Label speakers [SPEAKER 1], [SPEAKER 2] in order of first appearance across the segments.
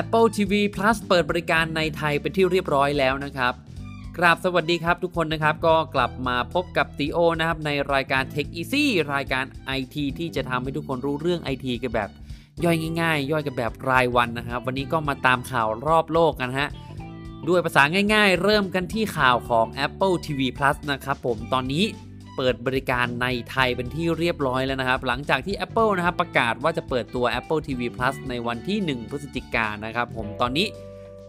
[SPEAKER 1] Apple TV Plus เปิดบริการในไทยเป็นที่เรียบร้อยแล้วนะครับกราบสวัสดีครับทุกคนนะครับก็กลับมาพบกับตีโอนะครับในรายการ Tech Easy รายการ IT ที่จะทำให้ทุกคนรู้เรื่อง IT กันแบบ ย่อยง่าย ๆ ย่อยกันแบบรายวันนะครับ วันนี้ก็มาตามข่าวรอบโลกกันฮะด้วยภาษาง่าย ๆ เริ่มกันที่ข่าวของ Apple TV Plus นะครับผมตอนนี้ เปิดบริการในไทยเป็นที่เรียบร้อยแล้วนะครับ หลังจากที่ Apple นะครับประกาศว่าจะเปิดตัว Apple TV Plus ในวันที่ 1 พฤศจิกายนนะครับ ผมตอนนี้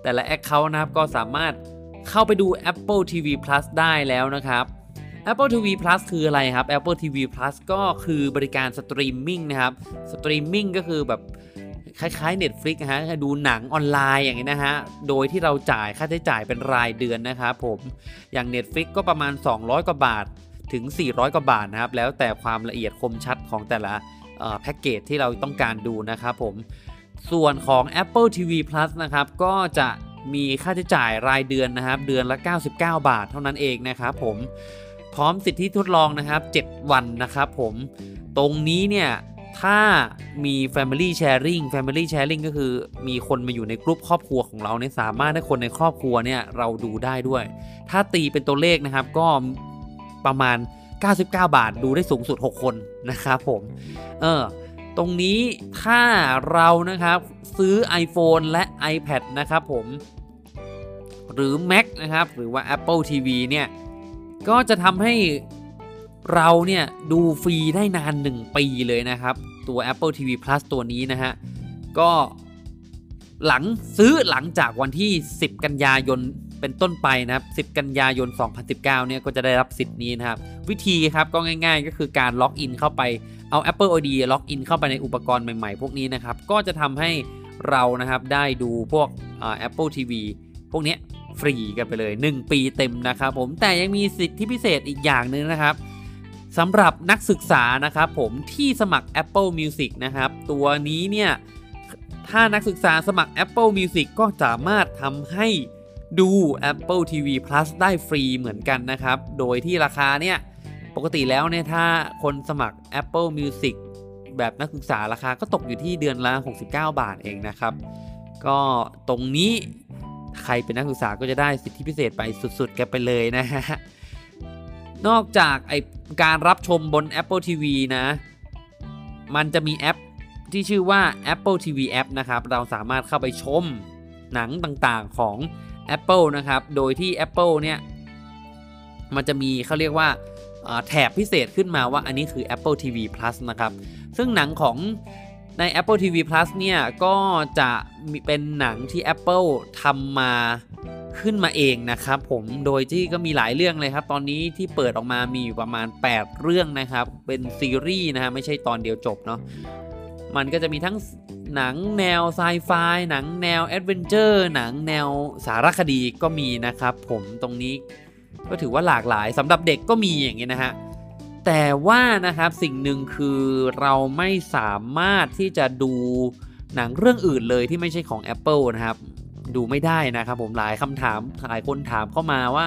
[SPEAKER 1] แต่ละ Account นะครับก็สามารถเข้าไปดู Apple TV Plus ได้แล้วนะครับ Apple TV Plus คืออะไรครับ Apple TV Plus ก็คือบริการสตรีมมิ่งนะครับสตรีมมิ่งก็คือแบบคล้ายๆ Netflix นะฮะดูหนังออนไลน์อย่างนี้นะฮะ โดยที่เราจ่ายค่าใช้จ่ายเป็นรายเดือนนะครับผม อย่าง Netflix ก็ประมาณ 200 กว่าบาท ถึง 400 กว่าบาทนะครับ แล้วแต่ความละเอียดคมชัดของแต่ละแพ็กเกจที่เราต้องการดูนะครับผม ส่วนของ Apple TV Plus นะครับ ก็จะมีค่าใช้จ่ายรายเดือนนะครับ เดือนละ 99 บาทเท่านั้นเองนะครับผม พร้อมสิทธิทดลองนะครับ 7 วันนะครับผม ตรงนี้เนี่ยถ้ามี Family Sharing Family Sharing ก็คือมีคนมาอยู่ในกลุ่มครอบครัวของเราเนี่ยสามารถให้คนในครอบครัวเนี่ยเราดูได้ด้วย ถ้าตีเป็นตัวเลขนะครับก็ ประมาณ 99 บาทดูได้สูงสุด 6 คนนะครับผม เออ ตรงนี้ถ้าเรานะครับซื้อ iPhone และ iPad นะครับผมหรือ Mac นะครับ หรือว่า Apple TV เนี่ย ก็จะทำให้เราเนี่ยดูฟรีได้นาน 1 ปีเลยนะครับ ตัว Apple TV Plus ตัวนี้นะฮะ ก็หลังซื้อหลังจากวันที่ 10 กันยายน เป็นต้นไปนะครับ10 กันยายน 2019 เนี่ยก็จะได้รับสิทธิ์นี้นะครับ วิธีครับก็ง่าย ๆ ก็คือการล็อกอินเข้าไปเอา Apple ID ล็อกอินเข้าไปในอุปกรณ์ใหม่ๆ พวกนี้นะครับ ก็จะทำให้เรานะครับได้ดูพวก Apple TV พวกนี้ฟรีกันไปเลย 1 ปีเต็มนะครับผมแต่ยังมีสิทธิพิเศษอีกอย่างหนึ่งนะครับสำหรับนักศึกษานะครับผมที่สมัคร Apple Music นะครับ ตัวนี้เนี่ย ถ้านักศึกษาสมัคร Apple Music ก็สามารถทำให้ ดู Apple TV Plus ได้ฟรีเหมือนกันนะครับ โดยที่ราคาเนี่ย ปกติแล้วเนี่ย ถ้าคนสมัคร Apple Music แบบนักศึกษาราคาก็ตกอยู่ที่เดือนละ 69 บาทเองนะครับ ก็ตรงนี้ใครเป็นนักศึกษาก็จะได้สิทธิพิเศษไปสุดๆ กันไปเลยนะฮะ นอกจากไอการรับชมบน Apple TV นะ มันจะมีแอปที่ชื่อว่า Apple TV App นะครับ เราสามารถเข้าไปชมหนังต่างๆของ Apple นะครับ โดยที่ Apple เนี่ย มันจะมีเขาเรียกว่าแถบพิเศษขึ้นมาว่าอันนี้คือ Apple TV Plus นะครับ ซึ่งหนังของใน Apple TV Plus เนี่ย ก็จะมีเป็นหนังที่ Apple ทำมาขึ้นมาเองนะครับผมโดยที่ก็มีหลายเรื่องเลยครับ ตอนนี้ที่เปิดออกมามีอยู่ประมาณ 8 เรื่องนะครับ เป็นซีรีส์นะฮะไม่ใช่ตอนเดียวจบเนาะ มันก็จะมีทั้งหนังแนวไซไฟหนังแนว adventure หนังแนวสารคดีก็มีนะครับผมตรงนี้ก็ถือว่าหลากหลายสำหรับเด็กก็มีอย่างเนี้ยนะฮะแต่ว่านะครับสิ่งหนึ่งคือเราไม่สามารถที่จะดูหนังเรื่องอื่นเลยที่ไม่ใช่ของ Apple นะครับ ดูไม่ได้นะครับผมหลายคำถามหลายคนถามเข้ามาว่า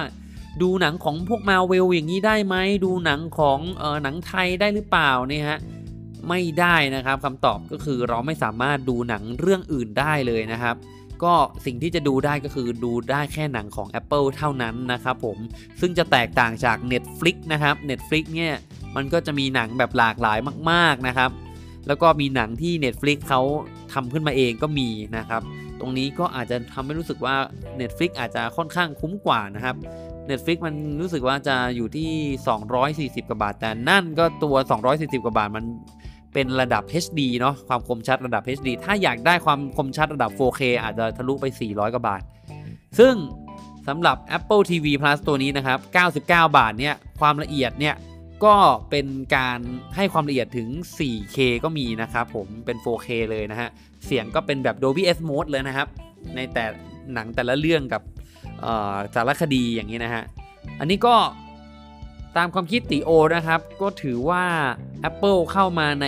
[SPEAKER 1] ดูหนังของพวกมาเวลอย่างนี้ได้ไหมดูหนังของเออหนังไทยได้หรือเปล่าเนี่ยฮะ ไม่ได้นะครับคำตอบก็คือเราไม่สามารถดูหนังเรื่องอื่นได้เลยนะครับ ก็สิ่งที่จะดูได้ก็คือดูได้แค่หนังของ Apple เท่านั้นนะครับผมซึ่งจะแตกต่างจาก Netflix นะครับ Netflix เนี่ยมันก็จะมีหนังแบบหลากหลายมาก ๆนะครับ แล้วก็มีหนังที่ Netflix เขาทำขึ้นมาเองก็มีนะครับ ตรงนี้ก็อาจจะทำให้รู้สึกว่า Netflix อาจจะค่อนข้างคุ้มกว่านะครับ Netflix มันรู้สึกว่าจะอยู่ที่ 240 กว่าบาท แต่นั่นก็ตัว 240 กว่าบาทมัน เป็นระดับ HD เนาะความคมชัดระดับ HD ถ้าอยากได้ความคมชัดระดับ 4K อาจจะทะลุไป 400 กว่าบาท ซึ่งสำหรับ Apple TV Plus ตัวนี้นะครับ 99 บาทเนี่ยความละเอียดเนี่ยก็เป็นการให้ความละเอียดถึง 4K ก็มีนะครับผมเป็น 4K เลยนะฮะ เสียงก็เป็นแบบ Dolby S Mode เลยนะครับ ในแต่หนังแต่ละเรื่องกับสารคดีอย่างนี้นะฮะ อันนี้ก็ ตามความคิดติโอนะครับ ก็ถือว่า Apple เข้ามาใน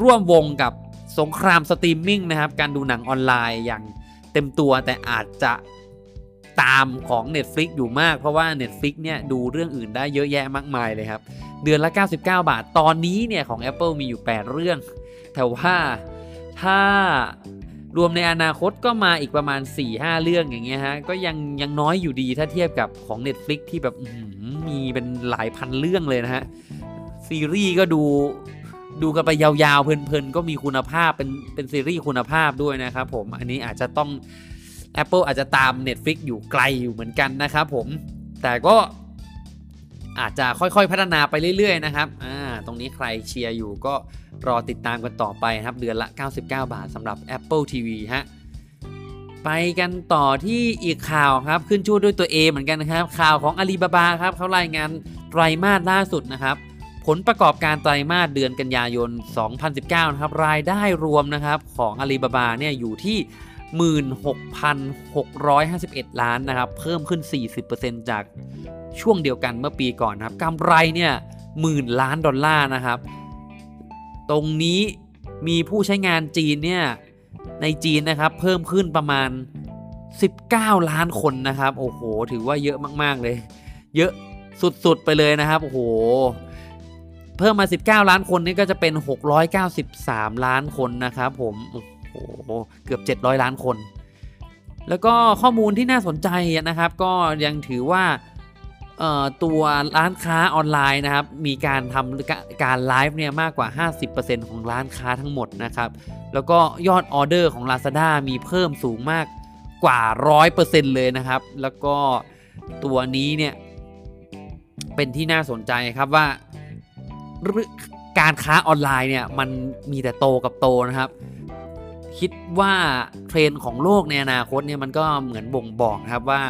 [SPEAKER 1] ร่วมวงกับสงครามสตรีมมิ่งนะครับ การดูหนังออนไลน์อย่างเต็มตัวแต่อาจจะตามของ Netflix อยู่มาก เพราะว่า Netflix เนี่ยดูเรื่องอื่นได้เยอะแยะมากมายเลยครับ เดือนละ 99 บาท ตอนนี้เนี่ยของ Apple มีอยู่ 8 เรื่อง แต่ว่าถ้า รวมในอนาคตก็มาอีกประมาณ 4-5 เรื่องอย่างเงี้ยฮะ ก็ยังยังน้อยอยู่ดีถ้าเทียบกับของ Netflix ที่แบบมีเป็นหลายพันเรื่องเลยนะฮะ ซีรีส์ก็ดูดูกันไปยาวๆ เพลินๆ ก็มีคุณภาพเป็นเป็นซีรีส์คุณภาพด้วยนะครับผม อันนี้อาจจะต้อง Apple อาจจะตาม Netflix อยู่ไกลอยู่เหมือนกันนะครับผม แต่ก็อาจจะค่อยๆพัฒนาไปเรื่อยๆนะครับ อ่า ตรงนี้ใครเชียร์อยู่ก็รอติดตามกันต่อไปครับ เดือนละ 99 บาทสำหรับ Apple TV ฮะไปกันต่อที่อีกข่าวครับขึ้นชื่ด้วยตัว A เหมือนกันนะครับ ข่าวของอาลีบาบาครับเขารายงานไตรมาสล่าสุดนะครับ ผลประกอบการไตรมาสเดือนกันยายน 2019 นะครับ รายได้รวมนะครับของอาลีบาบาเนี่ยอยู่ที่ 16,651 ล้านนะครับ เพิ่มขึ้น 40%จากช่วงเดียวกันเมื่อปีก่อนนะครับกำไรเนี่ย หมื่นล้านดอลลาร์นะครับ ตรงนี้มีผู้ใช้งานจีนเนี่ยในจีนนะครับเพิ่มขึ้นประมาณ 19 ล้านคนนะครับโอ้โหถือว่าเยอะมากๆเลย เยอะสุดๆไปเลยนะครับโอ้โหเพิ่มมา 19 ล้านคนนี่ก็จะเป็น 693 ล้านคนนะครับผมโอ้โหเกือบ 700 ล้านคน แล้วก็ข้อมูลที่น่าสนใจนะครับ ก็ยังถือว่า ตัวร้านค้าออนไลน์นะครับ มีการทำการไลฟ์เนี่ยมากกว่า 50%ของร้านค้าทั้งหมดนะครับ แล้วก็ยอดออเดอร์ของ Lazada มีเพิ่มสูงมากกว่า 100%เลยนะครับ แล้วก็ตัวนี้เนี่ย เป็นที่น่าสนใจครับว่า การค้าออนไลน์เนี่ย มันมีแต่โตกับโตนะครับ คิดว่าเทรนด์ของโลกในอนาคตเนี่ยมันก็เหมือนบ่งบอกครับว่า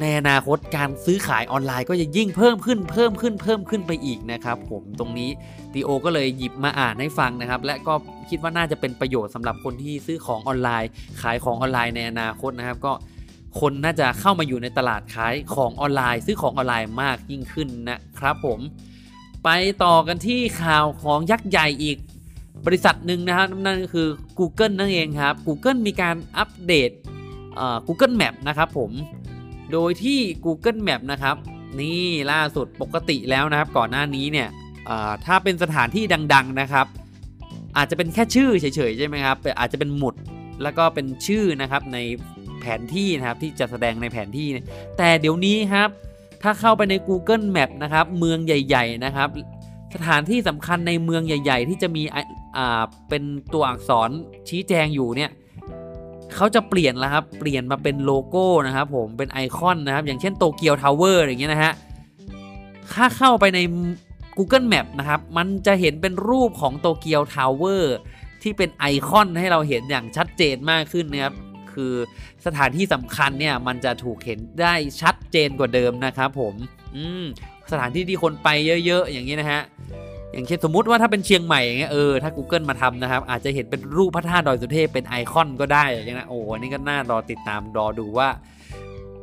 [SPEAKER 1] ในอนาคตการซื้อขายออนไลน์ก็จะยิ่งเพิ่มขึ้นเพิ่มขึ้นเพิ่มขึ้นไปอีกนะครับผมตรงนี้ตีโอก็เลยหยิบมาอ่านให้ฟังนะครับ และก็คิดว่าน่าจะเป็นประโยชน์สำหรับคนที่ซื้อของออนไลน์ ขายของออนไลน์ในอนาคตนะครับก็คนน่าจะเข้ามาอยู่ในตลาดขายของออนไลน์ ซื้อของออนไลน์มากยิ่งขึ้นนะครับผมไปต่อกันที่ข่าวของยักษ์ใหญ่อีกบริษัทหนึ่งนะครับนั่นก็คือ Google นั่นเองครับ Google มีการอัปเดต Google Map นะครับผม โดยที่ Google Map นะครับ นี่ล่าสุดปกติแล้วนะครับ ก่อนหน้านี้เนี่ยถ้าเป็นสถานที่ดัง ๆนะครับ อาจจะเป็นแค่ชื่อเฉยๆใช่ไหมครับอาจจะเป็นหมุดแล้วก็เป็นชื่อนะครับในแผนที่นะครับที่จะแสดงในแผนที่ แต่เดี๋ยวนี้ครับ ถ้าเข้าไปใน Google Map นะครับเมืองใหญ่ ๆนะครับ สถานที่สำคัญในเมืองใหญ่ ๆ ที่จะมีเป็นตัวอักษรชี้แจงอยู่เนี่ย เขาจะเปลี่ยนแล้วครับ เปลี่ยนมาเป็นโลโก้นะครับผมเป็นไอคอนนะครับ อย่างเช่นโตเกียวทาวเวอร์อย่างเงี้ยนะฮะถ้าเข้าไปใน Google Map นะครับ มันจะเห็นเป็นรูปของโตเกียวทาวเวอร์ที่เป็นไอคอนให้เราเห็นอย่างชัดเจนมากขึ้นนะครับ คือสถานที่สำคัญเนี่ยมันจะถูกเห็นได้ชัดเจนกว่าเดิมนะครับผม อืม สถานที่ที่คนไปเยอะ ๆ อย่างนี้นะฮะ อย่างเช่นสมมุติว่าถ้าเป็นเชียงใหม่อย่างเงี้ยเออถ้า Google มาทำนะครับ อาจจะเห็นเป็นรูปพระธาตุดอยสุเทพเป็นไอคอนก็ได้อย่างเงี้ยนะโอ้นี่ก็น่ารอติดตามรอดูว่า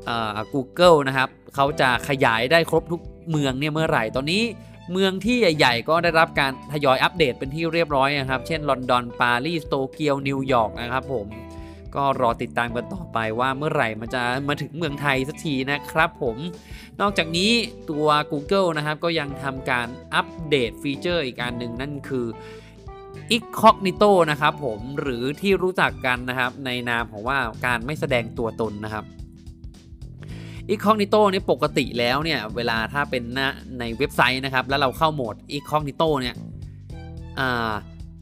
[SPEAKER 1] อ่า Google นะครับเขาจะขยายได้ครบทุกเมืองเนี่ยเมื่อไหร่ตอนนี้เมืองที่ใหญ่ๆ ก็ได้รับการทยอยอัปเดตเป็นที่เรียบร้อยนะครับ เช่นลอนดอน ปารีส โตเกียว นิวยอร์กนะครับผม ก็รอติดตามกันต่อไปว่าเมื่อไหร่มันจะมาถึงเมืองไทยสักทีนะครับผมนอกจากนี้ตัว Google นะครับก็ยังทำการอัปเดตฟีเจอร์อีกการหนึ่งนั่นคือ Incognito นะครับผมหรือที่รู้จักกันนะครับในนามของว่าการไม่แสดงตัวตนนะครับ Incognito นี่ปกติแล้วเนี่ย เวลาถ้าเป็นในเว็บไซต์นะครับ แล้วเราเข้าโหมด Incognito เนี่ย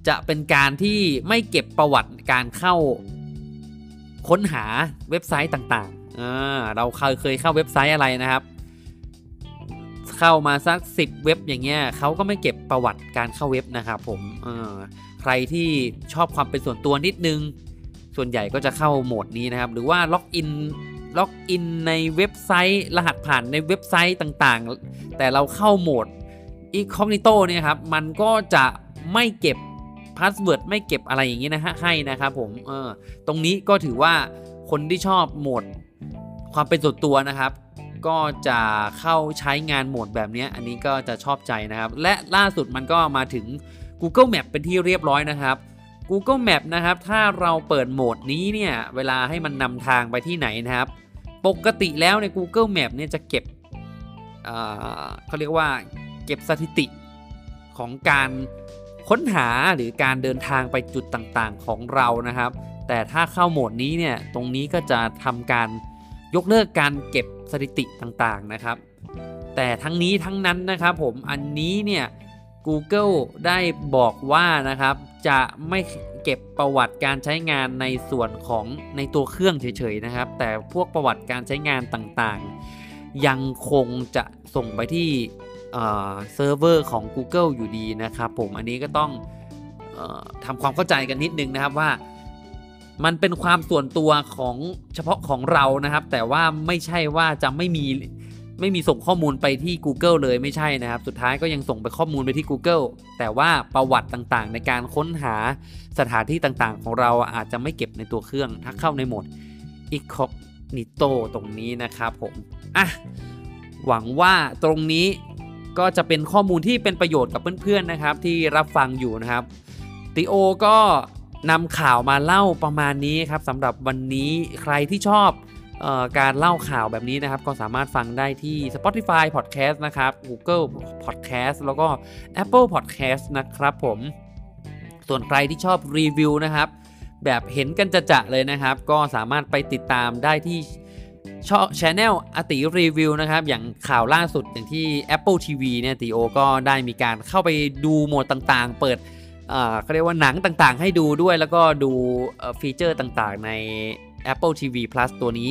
[SPEAKER 1] จะเป็นการที่ไม่เก็บประวัติการเข้า ค้นหาเว็บไซต์ต่างๆ เราเคยเคยเข้าเว็บไซต์อะไรนะครับ เข้ามาสักสิบเว็บอย่างเงี้ยเขาก็ไม่เก็บประวัติการเข้าเว็บนะครับผมใครที่ชอบความเป็นส่วนตัวนิดนึง ส่วนใหญ่ก็จะเข้าโหมดนี้นะครับ หรือว่าล็อกอินล็อกอินในเว็บไซต์ รหัสผ่านในเว็บไซต์ต่างๆ แต่เราเข้าโหมด Incognito เนี่ยครับ มันก็จะไม่เก็บ password ไม่เก็บอะไรอย่างนี้นะฮะให้นะครับผมเออตรงนี้ก็ถือว่าคนที่ชอบโหมดความเป็นส่วนตัวนะครับ ก็จะเข้าใช้งานโหมดแบบนี้อันนี้ก็จะชอบใจนะครับ และล่าสุดมันก็มาถึง Google Map เป็นที่เรียบร้อยนะครับ Google Map นะครับ ถ้าเราเปิดโหมดนี้เนี่ยเวลาให้มันนำทางไปที่ไหนนะครับ ปกติแล้วใน Google Map เนี่ยจะเก็บเขาเรียกว่าเก็บสถิติของการ ค้นหาหรือการเดินทางไปจุดต่างๆของเรานะครับ แต่ถ้าเข้าโหมดนี้เนี่ยตรงนี้ก็จะทำการยกเลิกการเก็บสถิติต่างๆนะครับ แต่ทั้งนี้ทั้งนั้นนะครับผมอันนี้เนี่ย Google ได้บอกว่านะครับจะไม่เก็บประวัติการใช้งานในส่วนของในตัวเครื่องเฉยๆนะครับ แต่พวกประวัติการใช้งานต่างๆ ยังคงจะส่งไปที่ เซิร์ฟเวอร์ของ Google อยู่ดีนะครับผมอันนี้ก็ต้องเออทำความเข้าใจกันนิดนึงนะครับว่ามันเป็นความส่วนตัวของเฉพาะของเรานะครับ แต่ว่าไม่ใช่ว่าจะไม่มีไม่มีส่งข้อมูลไปที่ Google เลยไม่ใช่นะครับ สุดท้ายก็ยังส่งไปข้อมูลไปที่ Google แต่ว่าประวัติต่างๆ ในการค้นหาสถานที่ต่างๆ ของเราอาจจะไม่เก็บในตัวเครื่อง ถ้าเข้าในโหมด Incognito ตรงนี้นะครับผมอะหวังว่าตรงนี้ ก็จะเป็นข้อมูลที่เป็นประโยชน์กับเพื่อนๆนะครับ ที่รับฟังอยู่นะครับติโอก็นำข่าวมาเล่าประมาณนี้ครับสำหรับวันนี้ใครที่ชอบออการเล่าข่าวแบบนี้นะครับ ก็สามารถฟังได้ที่ Spotify Podcast นะครับ Google Podcast แล้วก็ Apple Podcast นะครับผม ส่วนใครที่ชอบรีวิวนะครับ แบบเห็นกันจะจะเลยนะครับ ก็สามารถไปติดตามได้ที่ ช่องชแนลอติรีวิวนะครับ อย่างข่าวล่าสุดอย่างที่ Apple TV เนี่ยติโอก็ได้มีการเข้าไปดูโหมดต่างๆ เปิดเขาเรียกว่าหนังต่างๆ ให้ดูด้วยแล้วก็ดูฟีเจอร์ต่างๆ ใน Apple TV Plus ตัวนี้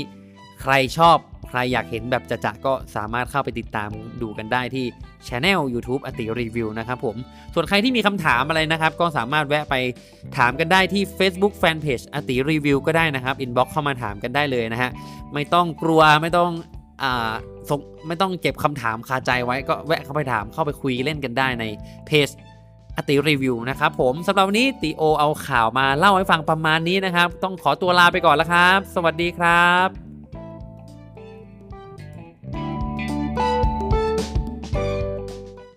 [SPEAKER 1] ใครชอบ ใครอยากเห็นแบบจะๆก็สามารถเข้าไปติดตามดูกันได้ที่ช anel YouTube อติรีวิวนะครับผม ส่วนใครที่มีคำถามอะไรนะครับ ก็สามารถแวะไปถามกันได้ที่ Facebook Fanpage อติรีวิวก็ได้นะครับ inbox เข้ามาถามกันได้เลยนะฮะไม่ต้องกลัวไม่ต้องอ่าไม่ต้องเก็บคำถามคาใจไว้ก็แวะเข้าไปถามเข้าไปคุยเล่นกันได้ในเพจอติรีวิวนะครับผมสำหรับวันนี้ติโอเอาข่าวมาเล่าให้ฟังประมาณนี้นะครับ ต้องขอตัวลาไปก่อนแล้วครับ สวัสดีครับ